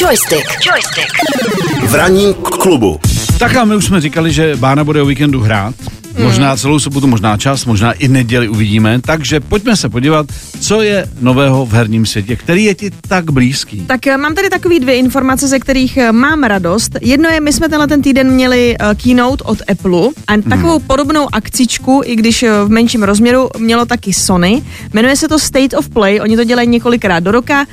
Joystick. Joystick. V ranním klubu. Tak a my už jsme říkali, že Bána bude o víkendu hrát. Možná celou sobotu, možná čas, možná i neděli uvidíme. Takže pojďme se podívat, co je nového v herním světě, který je ti tak blízký. Tak eh, mám tady takový dvě informace, ze kterých eh, mám radost. Jedno je, my jsme tenhle ten týden měli uh, keynote od Apple a takovou podobnou akcičku, i když v menším rozměru, mělo taky Sony. Jmenuje se to State of Play, oni to dělají několikrát do roka.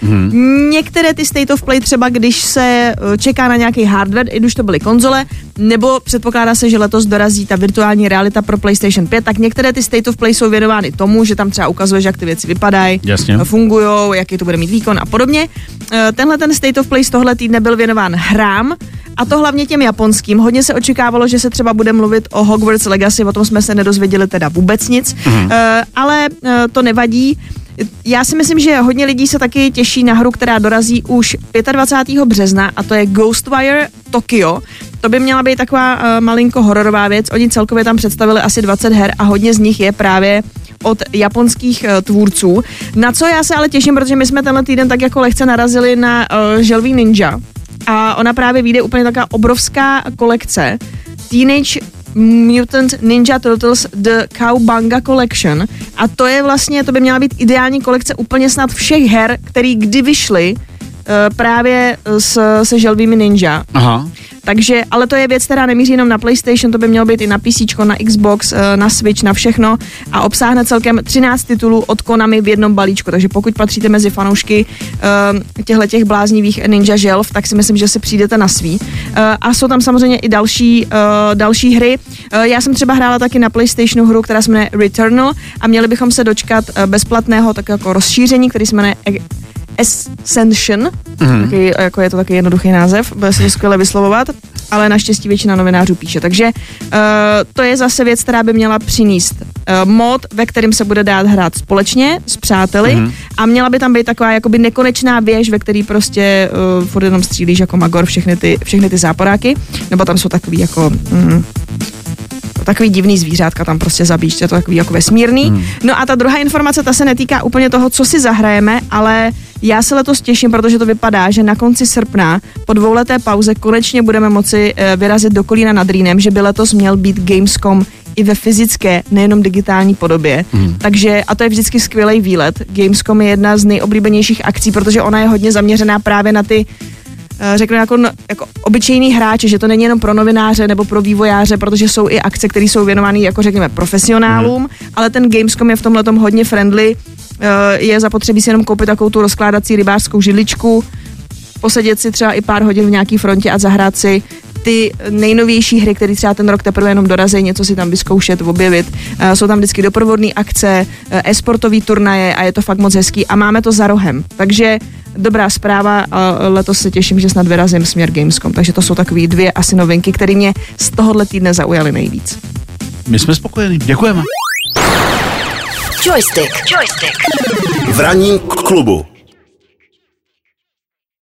Některé ty State of Play třeba, když se čeká na nějaký hardware, i když to byly konzole, nebo předpokládá se, že letos dorazí ta virtuální realita pro PlayStation 5, tak některé ty State of Play jsou věnovány tomu, že tam třeba ukazuješ, jak ty věci vypadají, Jasně. fungují, jaký to bude mít výkon a podobně. Eh, Tenhle ten State of Play z tohle týdne byl věnován hrám, a to hlavně těm japonským. Hodně se očekávalo, že se třeba bude mluvit o Hogwarts Legacy, o tom jsme se nedozvěděli teda vůbec nic, mm. ale eh, to nevadí. Já si myslím, že hodně lidí se taky těší na hru, která dorazí už 25. března a to je Ghostwire Tokyo. To by měla být taková uh, malinko hororová věc. Oni celkově tam představili asi 20 her a hodně z nich je právě od japonských uh, tvůrců. Na co já se ale těším, protože my jsme tenhle týden tak jako lehce narazili na uh, Želví Ninja a ona právě vyjde úplně taková obrovská kolekce Teenage Mutant Ninja Turtles The Cowbanga Collection a to je vlastně, to by měla být ideální kolekce úplně snad všech her, které kdy vyšly právě s, se želvými ninja. Aha. Takže, ale to je věc, která nemíří jenom na PlayStation, to by mělo být i na PC, na Xbox, eh, na Switch, na všechno a obsáhne celkem 13 titulů od Konami v jednom balíčku. Takže pokud patříte mezi fanoušky uh, těchto těch bláznivých Ninja želv, tak si myslím, že si přijdete na svý. Uh, a jsou tam samozřejmě i další, další hry. Já jsem třeba hrála taky na PlayStationu hru, která se jmenuje Returnal a měli bychom se dočkat bezplatného tak jako rozšíření, který se jmenuje Ascension, mm. taky, jako je to taky jednoduchý název, bude se to skvěle vyslovovat, ale naštěstí většina novinářů píše. Takže uh, to je zase věc, která by měla přinést uh, mod, ve kterým se bude dát hrát společně s přáteli mm. a měla by tam být taková jakoby nekonečná věž, ve který prostě uh, furt jenom střílíš jako Magor všechny ty, všechny ty záporáky, nebo tam jsou takový jako... Mm, takový divný zvířátka tam prostě zabíš, je to takový jako vesmírný. Hmm. No a ta druhá informace, ta se netýká úplně toho, co si zahrajeme, ale já se letos těším, protože to vypadá, že na konci srpna po dvouleté pauze konečně budeme moci eh, vyrazit do Kolína nad Rýnem, že by letos měl být Gamescom i ve fyzické, nejenom digitální podobě. Hmm. Takže, a to je vždycky skvělý výlet. Gamescom je jedna z nejoblíbenějších akcí, protože ona je hodně zaměřená právě na ty řeknu jako, jako obyčejný hráči, že to není jenom pro novináře nebo pro vývojáře, protože jsou i akce, které jsou věnovány jako řekněme profesionálům, mm. ale ten Gamescom je v tomhle hodně friendly. Eh, Je zapotřebí si jenom koupit takovou tu rozkládací rybářskou židličku, posedět si třeba i pár hodin v nějaký frontě a zahrát si ty nejnovější hry, které třeba ten rok teprve jenom dorazí, něco si tam vyzkoušet, objevit. Eh, Jsou tam vždycky doprovodné akce, eh, e-sportový turnaje a je to fakt moc hezký a máme to za rohem. Takže dobrá zpráva, a letos se těším, že snad vyrazím směr Gamescom. Takže to jsou takové dvě asi novinky, které mě z tohohle týdne zaujaly nejvíc. My jsme spokojení. Děkujeme. Joystick. Joystick. V ranním klubu.